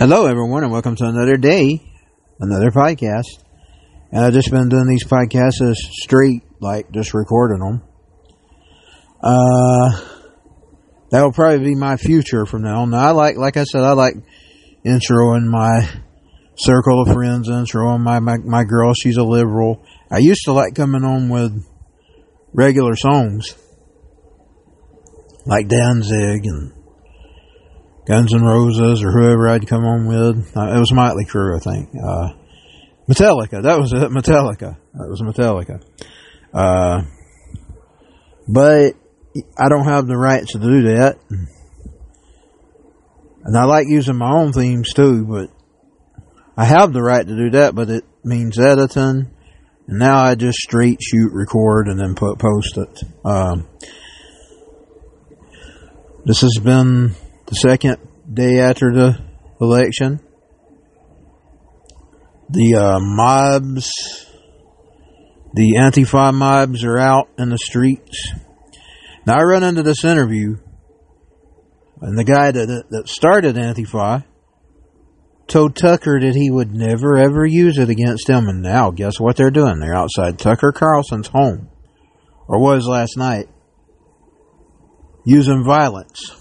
Hello, everyone, and welcome to another day, another podcast. And I've just been doing these podcasts as straight, like just recording them. Uh, that will probably be my future from now on. Now, I like, like I said, I like introing my circle of friends, introing my, my, my girl. She's a liberal. I used to like coming on with regular songs, like Danzig and Guns N' Roses or whoever I'd come on with. Uh, it was Motley Crue, I think. Uh, Metallica. That was it. Metallica. That was Metallica. Uh, but I don't have the rights to do that. And I like using my own themes too, but I have the right to do that, but it means editing. And now I just straight shoot, record, and then put post it. Um, this has been the second day after the election. The uh, mobs, the Antifa mobs are out in the streets. Now I run into this interview, and the guy that that started Antifa told Tucker that he would never ever use it against them, and now guess what they're doing? They're outside Tucker Carlson's home, or was last night, using violence.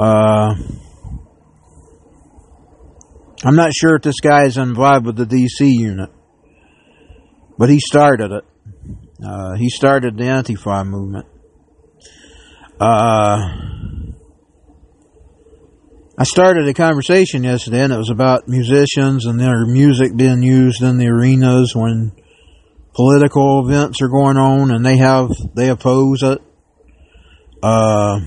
Uh, I'm not sure if this guy is involved with the DC unit, but he started it. Uh, he started the Antifa movement. Uh, I started a conversation yesterday, and it was about musicians and their music being used in the arenas when political events are going on, and they have they oppose it. Uh,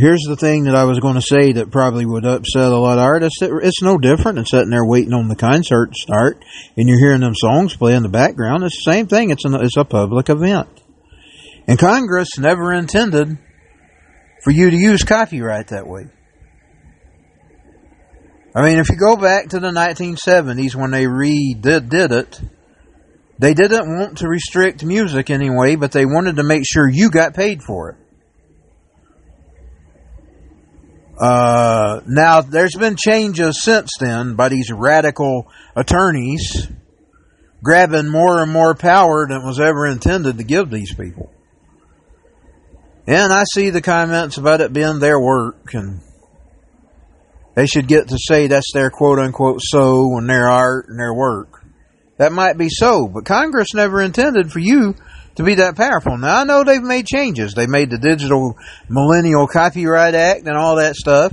here's the thing that I was going to say that probably would upset a lot of artists. It, it's no different than sitting there waiting on the concert to start and you're hearing them songs play in the background. It's the same thing. It's, an, it's a public event. And Congress never intended for you to use copyright that way. I mean, if you go back to the 1970s when they redid did it, they didn't want to restrict music anyway, but they wanted to make sure you got paid for it. Uh, now, there's been changes since then by these radical attorneys grabbing more and more power than was ever intended to give these people. And I see the comments about it being their work and they should get to say that's their quote unquote so and their art and their work. That might be so, but Congress never intended for you to be that powerful. Now I know they've made changes. They made the Digital Millennial Copyright Act and all that stuff.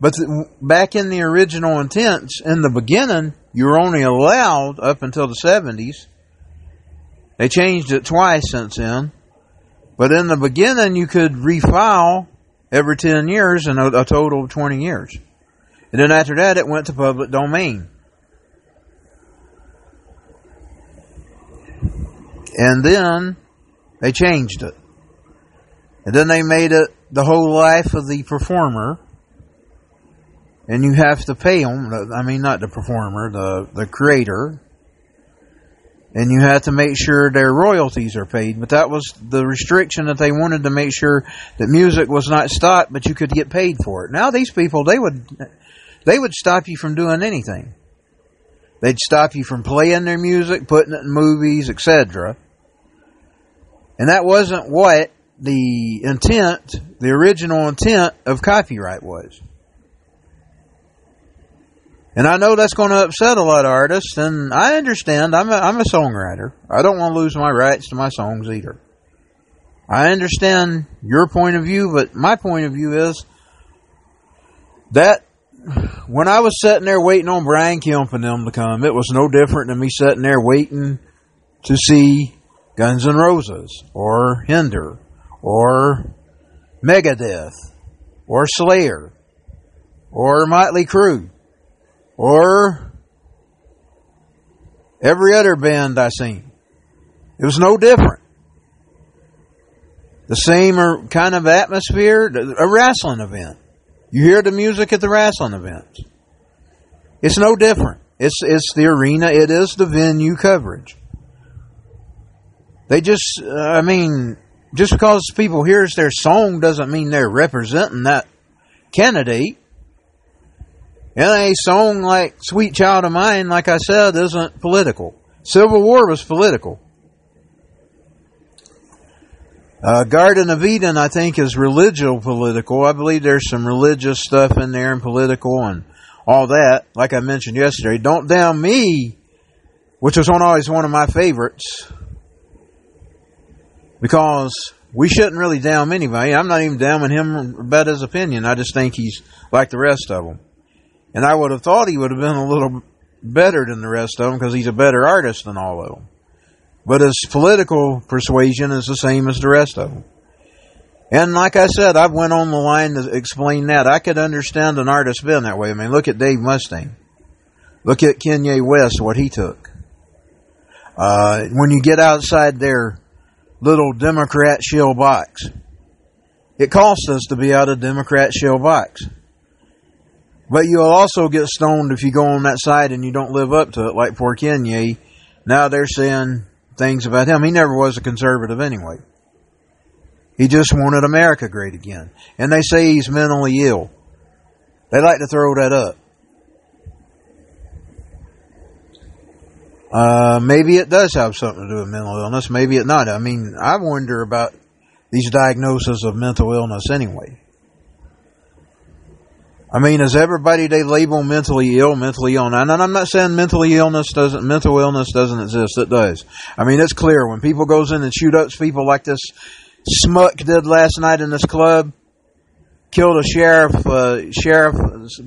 But back in the original intents, in the beginning, you were only allowed up until the 70s. They changed it twice since then. But in the beginning, you could refile every 10 years and a, a total of 20 years. And then after that, it went to public domain. And then they changed it. And then they made it the whole life of the performer. And you have to pay them. I mean, not the performer, the, the creator. And you have to make sure their royalties are paid. But that was the restriction that they wanted to make sure that music was not stopped, but you could get paid for it. Now these people, they would, they would stop you from doing anything. They'd stop you from playing their music, putting it in movies, etc. And that wasn't what the intent, the original intent of copyright was. And I know that's going to upset a lot of artists, and I understand. I'm a, I'm a songwriter. I don't want to lose my rights to my songs either. I understand your point of view, but my point of view is that when I was sitting there waiting on Brian Kemp and them to come, it was no different than me sitting there waiting to see Guns N' Roses or Hinder or Megadeth or Slayer or Motley Crue or every other band I seen. It was no different. The same kind of atmosphere, a wrestling event. You hear the music at the wrestling events. It's no different. It's it's the arena. It is the venue coverage. They just, uh, I mean, just because people hears their song doesn't mean they're representing that candidate. And a song like Sweet Child of Mine, like I said, isn't political. Civil War was political. Uh, Garden of Eden, I think, is religious political. I believe there's some religious stuff in there and political and all that. Like I mentioned yesterday, Don't Damn Me, which was one, always one of my favorites because we shouldn't really damn anybody. I'm not even damning him about his opinion. I just think he's like the rest of them. And I would have thought he would have been a little better than the rest of them because he's a better artist than all of them. But his political persuasion is the same as the rest of them. And like I said, I went on the line to explain that. I could understand an artist being that way. I mean, look at Dave Mustaine. Look at Kanye West, what he took. Uh, when you get outside their little Democrat shell box. It costs us to be out of Democrat shell box. But you'll also get stoned if you go on that side and you don't live up to it, like poor Kanye. Now they're saying things about him. He never was a conservative anyway. He just wanted America great again. And they say he's mentally ill. They like to throw that up. Uh, maybe it does have something to do with mental illness. Maybe it not. I mean, I wonder about these diagnoses of mental illness anyway. I mean, is everybody they label mentally ill, mentally ill? And I'm not saying mentally illness doesn't, mental illness doesn't exist. It does. I mean, it's clear when people goes in and shoot up people like this smuck did last night in this club, killed a sheriff, uh, sheriff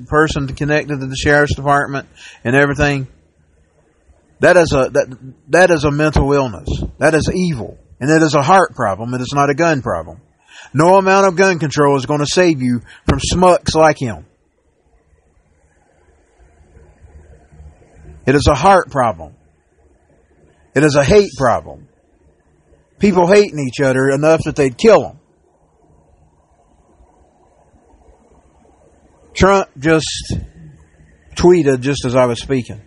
person connected to the sheriff's department and everything. That is a that that is a mental illness. That is evil, and it is a heart problem. It is not a gun problem. No amount of gun control is going to save you from smucks like him. It is a heart problem. It is a hate problem. People hating each other enough that they'd kill them. Trump just tweeted just as I was speaking.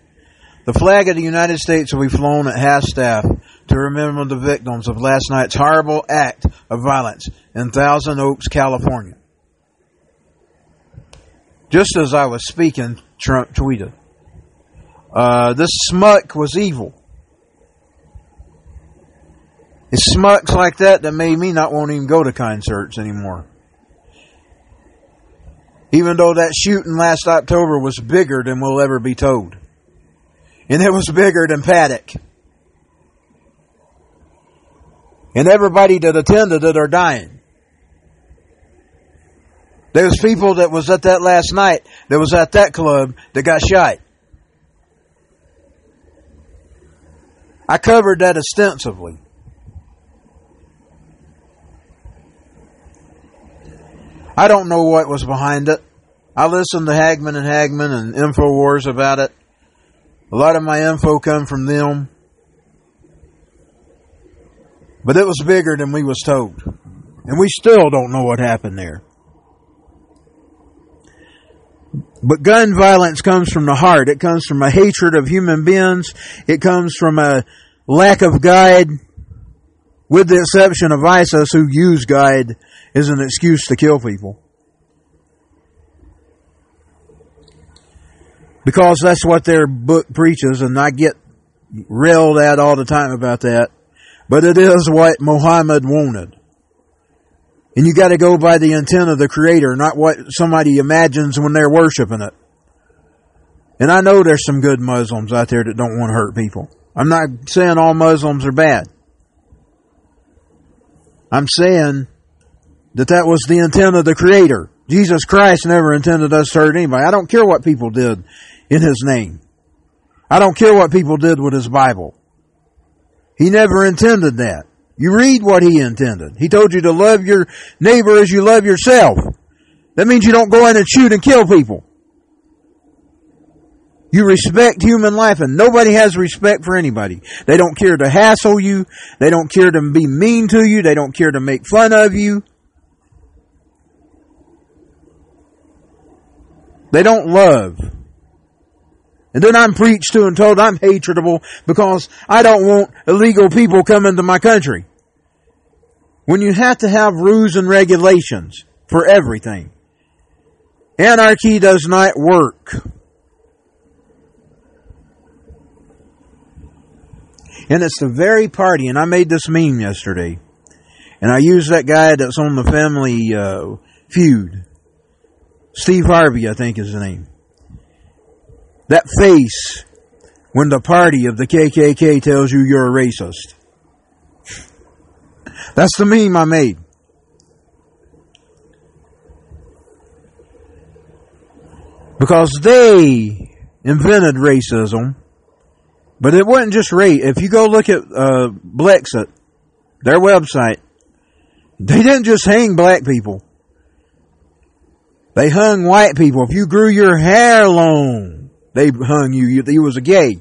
The flag of the United States will be flown at half staff to remember the victims of last night's horrible act of violence in Thousand Oaks, California. Just as I was speaking, Trump tweeted. Uh, this smuck was evil. It's smucks like that that made me not want to even go to concerts anymore. Even though that shooting last October was bigger than we'll ever be told and it was bigger than Paddock. And everybody that attended it are dying. There was people that was at that last night that was at that club that got shot. I covered that extensively. I don't know what was behind it. I listened to Hagmann and Hagmann and InfoWars about it. A lot of my info come from them. But it was bigger than we was told. And we still don't know what happened there. But gun violence comes from the heart. It comes from a hatred of human beings. It comes from a lack of guide, with the exception of ISIS who use guide as an excuse to kill people. because that's what their book preaches, and I get railed at all the time about that. But it is what Muhammad wanted. And you gotta go by the intent of the Creator, not what somebody imagines when they're worshiping it. And I know there's some good Muslims out there that don't want to hurt people. I'm not saying all Muslims are bad. I'm saying that that was the intent of the Creator. Jesus Christ never intended us to hurt anybody. I don't care what people did in His name. I don't care what people did with His Bible. He never intended that. You read what He intended. He told you to love your neighbor as you love yourself. That means you don't go in and shoot and kill people. You respect human life and nobody has respect for anybody. They don't care to hassle you. They don't care to be mean to you. They don't care to make fun of you. They don't love. And then I'm preached to and told I'm hatredable because I don't want illegal people coming to my country. When you have to have rules and regulations for everything. Anarchy does not work. And it's the very party, and I made this meme yesterday, and I used that guy that's on the family uh, feud. Steve Harvey, I think is the name. That face when the party of the KKK tells you you're a racist. That's the meme I made. Because they invented racism, but it wasn't just race. If you go look at uh, Blexit, their website, they didn't just hang black people. They hung white people. If you grew your hair long, they hung you. You, you was a gay.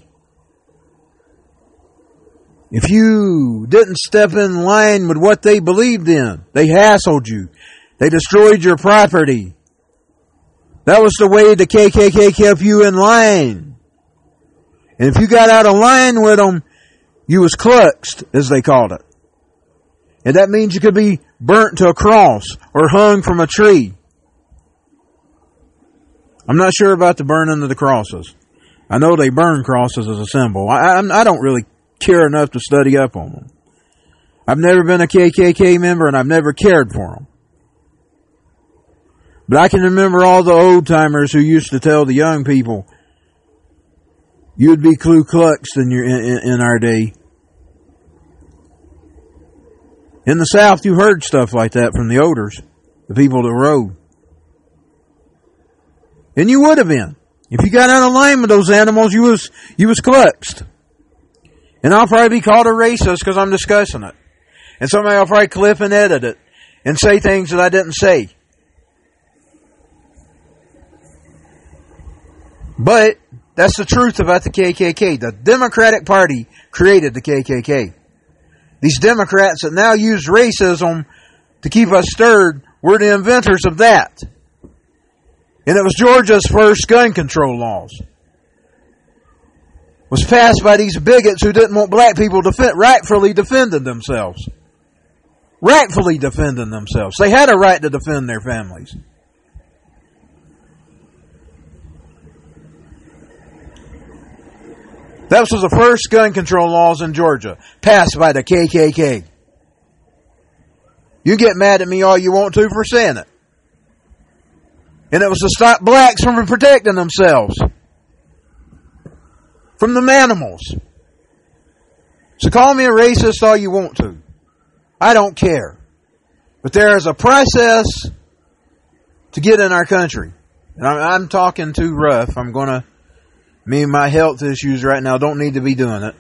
If you didn't step in line with what they believed in, they hassled you. They destroyed your property. That was the way the KKK kept you in line. And if you got out of line with them, you was cluxed, as they called it. And that means you could be burnt to a cross or hung from a tree. I'm not sure about the burning of the crosses. I know they burn crosses as a symbol. I, I, I don't really care enough to study up on them. I've never been a KKK member and I've never cared for them. But I can remember all the old timers who used to tell the young people, you'd be Ku Klux in, your, in, in our day. In the South, you heard stuff like that from the oders, the people that rode. And you would have been. If you got out of line with those animals, you was, you was cluxed. And I'll probably be called a racist because I'm discussing it. And somebody will probably clip and edit it and say things that I didn't say. But that's the truth about the KKK. The Democratic Party created the KKK. These Democrats that now use racism to keep us stirred were the inventors of that. And it was Georgia's first gun control laws was passed by these bigots who didn't want black people defend, rightfully defending themselves. Rightfully defending themselves. They had a right to defend their families. That was the first gun control laws in Georgia, passed by the KKK. You get mad at me all you want to for saying it. And it was to stop blacks from protecting themselves from the animals. So call me a racist all you want to. I don't care. But there is a process to get in our country. And I'm, talking too rough. I'm going to, me and my health issues right now don't need to be doing it.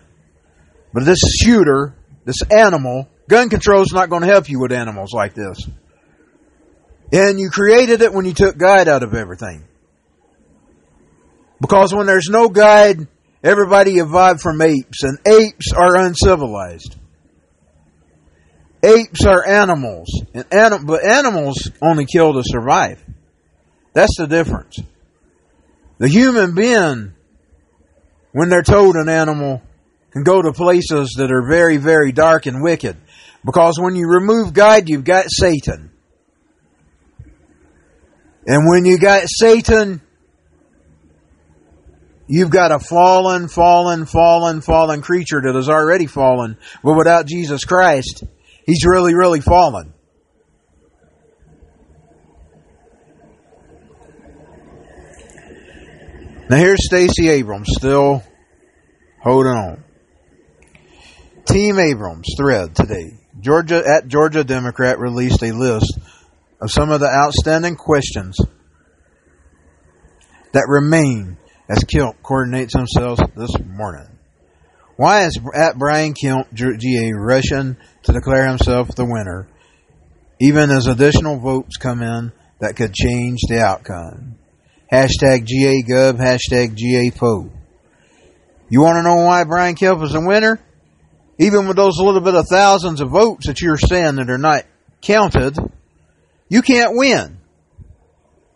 But this shooter, this animal, gun control is not going to help you with animals like this. And you created it when you took God out of everything. Because when there's no God, Everybody evolved from apes, and apes are uncivilized. Apes are animals, and anim- but animals only kill to survive. That's the difference. The human being, when they're told an animal, can go to places that are very, very dark and wicked. Because when you remove God, you've got Satan. And when you got Satan, You've got a fallen, fallen, fallen, fallen creature that is already fallen, but without Jesus Christ, he's really, really fallen. Now here's Stacey Abrams still holding on. Team Abrams thread today. Georgia at Georgia Democrat released a list of some of the outstanding questions that remain as Kemp coordinates himself this morning. Why is at Brian Kemp GA rushing to declare himself the winner, even as additional votes come in that could change the outcome? Hashtag GA Gov, hashtag GA Poe. You want to know why Brian Kemp is the winner? Even with those little bit of thousands of votes that you're saying that are not counted, you can't win.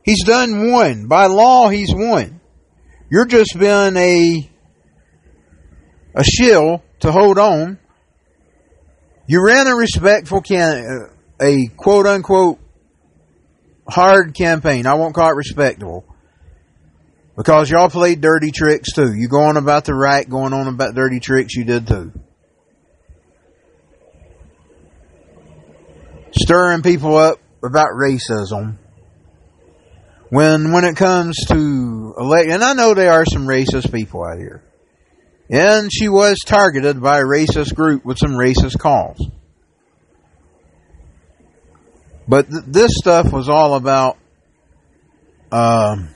He's done one. By law, he's won. You're just being a a shill to hold on You ran a respectful can, a quote unquote hard campaign. I won't call it respectable. Because y'all played dirty tricks too. You going about the right, going on about dirty tricks, you did too. Stirring people up about racism. When, when it comes to elect, and I know there are some racist people out here. And she was targeted by a racist group with some racist calls. But th- this stuff was all about um,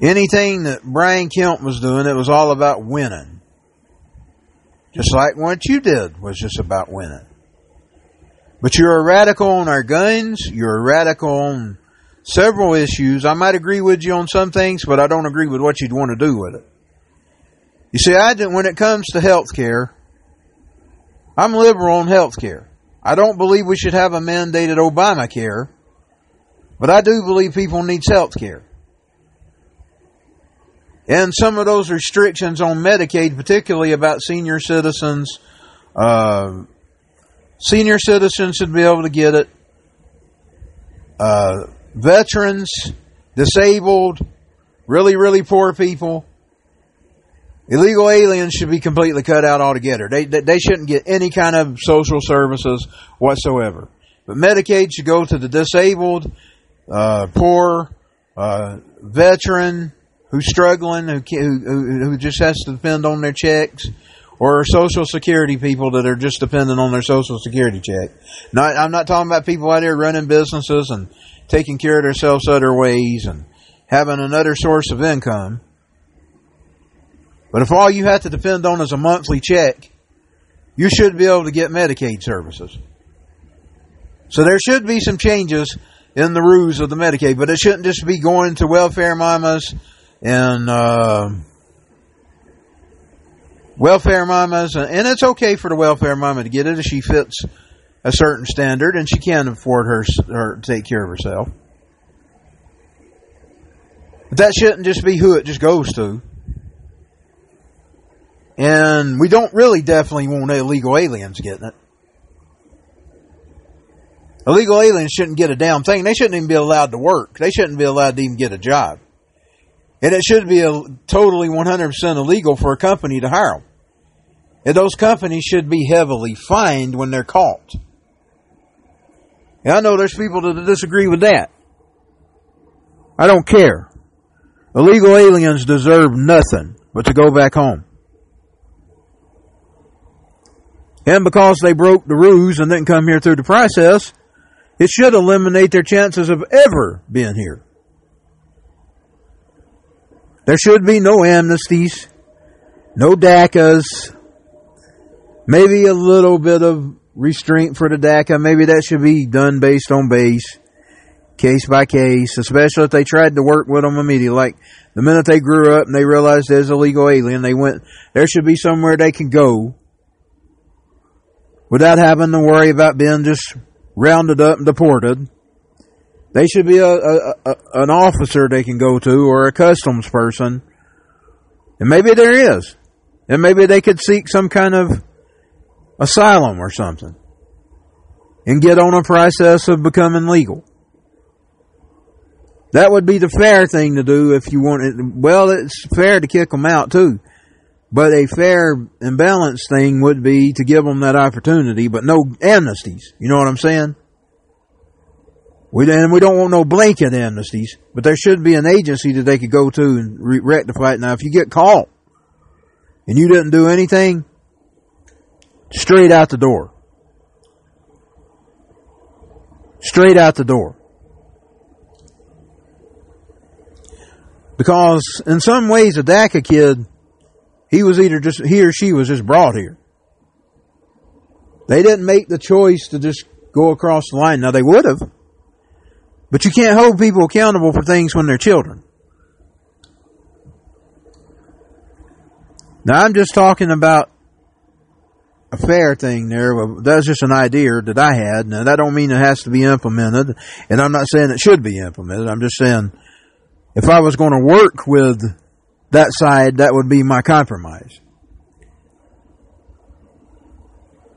anything that Brian Kemp was doing. It was all about winning, just like what you did was just about winning. But you're a radical on our guns. You're a radical on several issues. I might agree with you on some things, but I don't agree with what you'd want to do with it. You see, I when it comes to health care, I'm liberal on health care. I don't believe we should have a mandated Obamacare, but I do believe people need health care. And some of those restrictions on Medicaid, particularly about senior citizens, uh, senior citizens should be able to get it. Uh, veterans, disabled, really, really poor people, illegal aliens should be completely cut out altogether. They, they, they shouldn't get any kind of social services whatsoever. But Medicaid should go to the disabled, uh, poor, uh, veteran who's struggling, who, who, who just has to depend on their checks, or social security people that are just dependent on their social security check. Not, I'm not talking about people out there running businesses and taking care of themselves other ways and having another source of income. But if all you have to depend on is a monthly check, you should be able to get Medicaid services. So there should be some changes in the rules of the Medicaid, but it shouldn't just be going to welfare mamas and uh, welfare mamas, uh, and it's okay for the welfare mama to get it if she fits a certain standard and she can't afford her, her to take care of herself. But that shouldn't just be who it just goes to. And we don't really definitely want illegal aliens getting it. Illegal aliens shouldn't get a damn thing. They shouldn't even be allowed to work. They shouldn't be allowed to even get a job. And it should be a, totally 100% illegal for a company to hire them. And those companies should be heavily fined when they're caught. And I know there's people that disagree with that. I don't care. Illegal aliens deserve nothing but to go back home. And because they broke the rules and didn't come here through the process, it should eliminate their chances of ever being here. There should be no amnesties, no DACAs, maybe a little bit of restraint for the DACA. Maybe that should be done based on base, case by case, especially if they tried to work with them immediately. Like the minute they grew up and they realized there's a legal alien, they went, there should be somewhere they can go without having to worry about being just rounded up and deported. They should be a, a, a, an officer they can go to or a customs person. And maybe there is. And maybe they could seek some kind of asylum or something and get on a process of becoming legal. That would be the fair thing to do if you want it. Well, it's fair to kick them out too. But a fair and balanced thing would be to give them that opportunity, but no amnesties. You know what I'm saying? We, and we don't want no blanket amnesties, but there should be an agency that they could go to and re- rectify it. Now, if you get caught and you didn't do anything, straight out the door. Straight out the door. Because in some ways, a DACA kid, he was either just, he or she was just brought here. They didn't make the choice to just go across the line. Now they would have. But you can't hold people accountable for things when they're children. Now I'm just talking about a fair thing there. That's just an idea that I had. Now that don't mean it has to be implemented, and I'm not saying it should be implemented. I'm just saying if I was going to work with that side, that would be my compromise.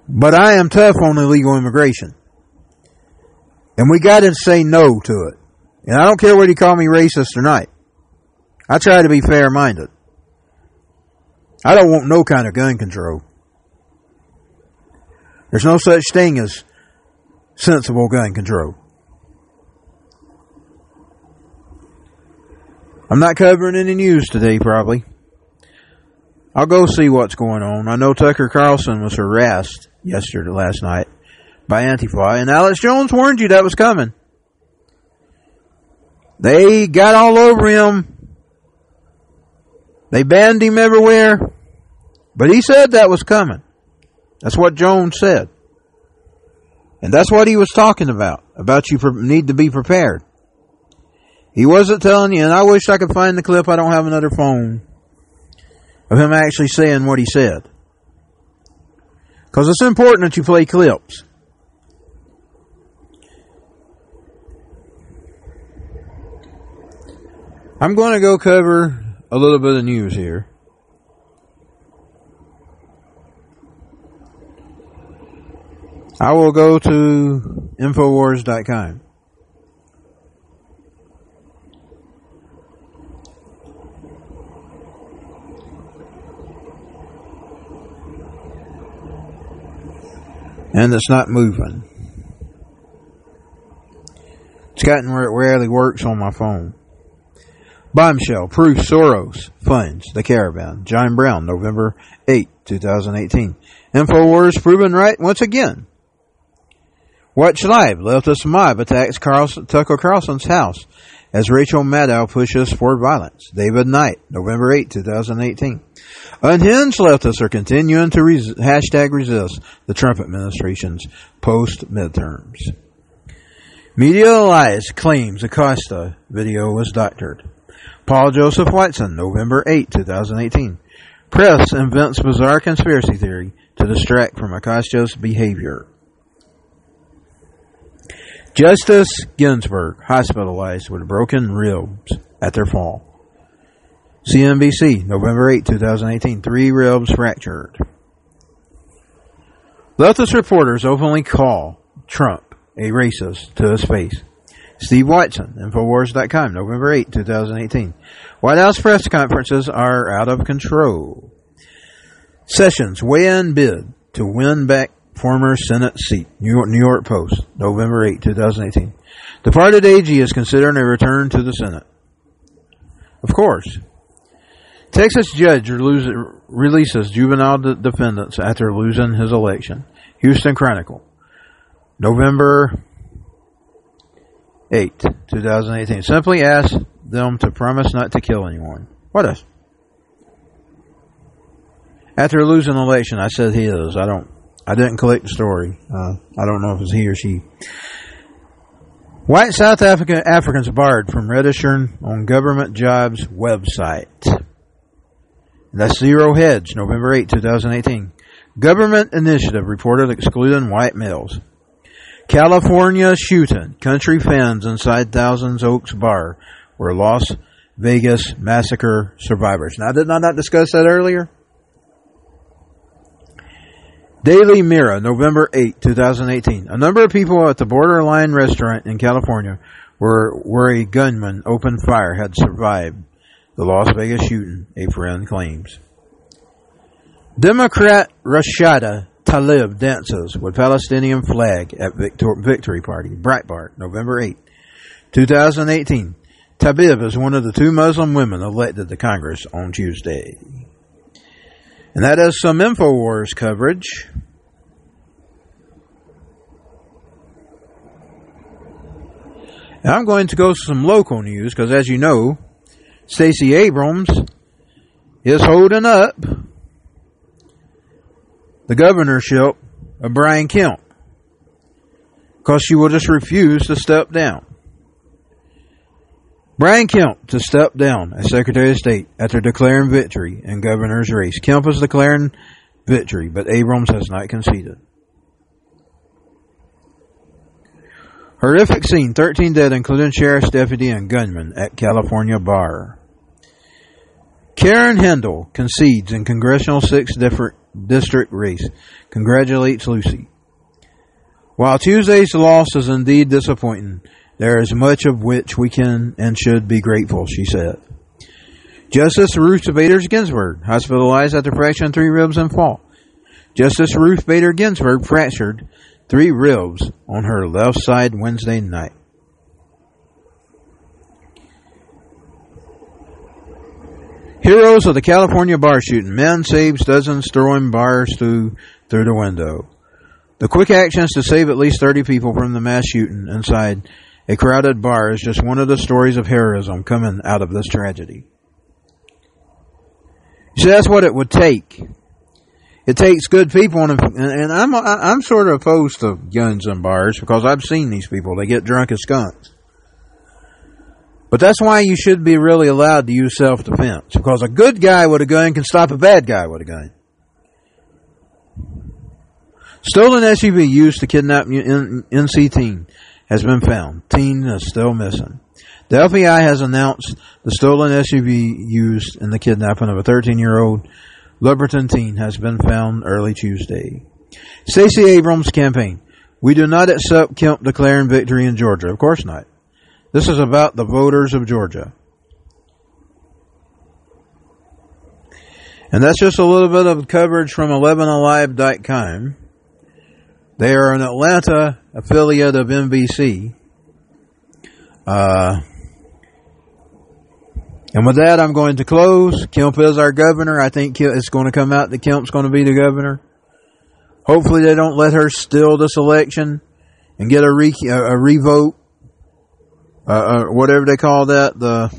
But I am tough on illegal immigration. And we got to say no to it. And I don't care whether you call me racist or not. I try to be fair minded. I don't want no kind of gun control. There's no such thing as sensible gun control. I'm not covering any news today, probably. I'll go see what's going on. I know Tucker Carlson was harassed yesterday, last night, by Antifa, and Alex Jones warned you that was coming. They got all over him. They banned him everywhere. But he said that was coming. That's what Jones said. And that's what he was talking about, about you need to be prepared. He wasn't telling you, and I wish I could find the clip. I don't have another phone of him actually saying what he said. Because it's important that you play clips. I'm going to go cover a little bit of news here. I will go to Infowars.com. And it's not moving. It's gotten where it rarely works on my phone. Bombshell, proof Soros funds the caravan. John Brown, November 8, 2018. InfoWars proven right once again. Watch Live, leftist mob attacks Carlson, Tucker Carlson's house as Rachel Maddow pushes for violence. David Knight, November 8, 2018. Unhinged leftists are continuing to res- hashtag resist the Trump administration's post midterms. Media lies claims Acosta video was doctored. Paul Joseph Watson, November 8, 2018. Press invents bizarre conspiracy theory to distract from Acosta's behavior. Justice Ginsburg hospitalized with broken ribs at their fall. CNBC, November 8, 2018. Three ribs fractured. Leftist reporters openly call Trump a racist to his face. Steve Watson, Infowars.com, November 8, 2018. White House press conferences are out of control. Sessions weigh in bid to win back former Senate seat. New York, New York Post, November 8, 2018. Departed AG is considering a return to the Senate. Of course. Texas judge releases juvenile defendants after losing his election. Houston Chronicle, November 8, 2018. Simply ask them to promise not to kill anyone. What else? After losing election, I said he is. I don't I didn't collect the story. Uh, I don't know if it's he or she. White South Africa Africans barred from registering on government jobs website. That's Zero Hedge, November 8, 2018. Government initiative reported excluding white males. California shooting. Country fans inside Thousands Oaks bar were Las Vegas massacre survivors. Now, did I not discuss that earlier? Daily Mirror, November 8, 2018. A number of people at the Borderline restaurant in California where, where a gunman opened fire had survived the Las Vegas shooting, a friend claims. Democrat Rashida Tlaib dances with Palestinian flag at Victor- Victory Party, Breitbart, November 8, 2018. Tlaib is one of the two Muslim women elected to Congress on Tuesday. And that is some InfoWars coverage. Now I'm going to go to some local news because, as you know, Stacey Abrams is holding up the governorship of Brian Kemp because she will just refuse to step down. Brian Kemp to step down as Secretary of State after declaring victory in governor's race. Kemp is declaring victory, but Abrams has not conceded. Horrific scene, 13 dead, including sheriff's deputy and gunman at California bar. Karen Handel concedes in congressional six different district race. Congratulates Lucy. While Tuesday's loss is indeed disappointing, there is much of which we can and should be grateful, she said. Justice Ruth Bader Ginsburg, hospitalized after fracturing three ribs in fall. Justice Ruth Bader Ginsburg fractured three ribs on her left side Wednesday night. Heroes of the California bar shooting. Man saves dozens throwing bars through, through the window. The quick actions to save at least 30 people from the mass shooting inside a crowded bar is just one of the stories of heroism coming out of this tragedy. See, that's what it would take. It takes good people, and, and I'm I'm sort of opposed to guns in bars because I've seen these people. They get drunk as skunks. But that's why you should be really allowed to use self defense. Because a good guy with a gun can stop a bad guy with a gun. Stolen SUV used to kidnap NC teen has been found. Teen is still missing. The FBI has announced the stolen SUV used in the kidnapping of a 13 year old Lumberton teen has been found early Tuesday. Stacey Abrams campaign. We do not accept Kemp declaring victory in Georgia. Of course not. This is about the voters of Georgia. And that's just a little bit of coverage from 11alive.com. They are an Atlanta affiliate of NBC. Uh, and with that, I'm going to close. Kemp is our governor. I think it's going to come out that Kemp's going to be the governor. Hopefully, they don't let her steal this election and get a, re- a revote uh, uh, whatever they call that, the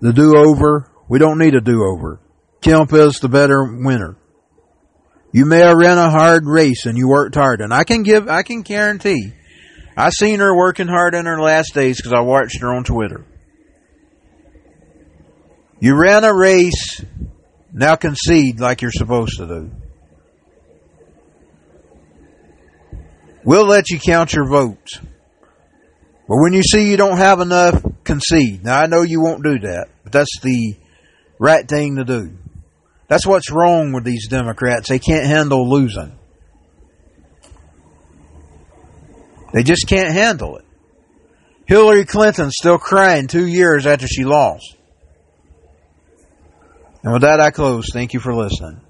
the do over. We don't need a do over. Kemp is the better winner. You may have ran a hard race and you worked hard, and I can give, I can guarantee. I seen her working hard in her last days because I watched her on Twitter. You ran a race, now concede like you're supposed to do. We'll let you count your votes. But when you see you don't have enough, concede. Now I know you won't do that, but that's the right thing to do. That's what's wrong with these Democrats. They can't handle losing. They just can't handle it. Hillary Clinton's still crying two years after she lost. And with that, I close. Thank you for listening.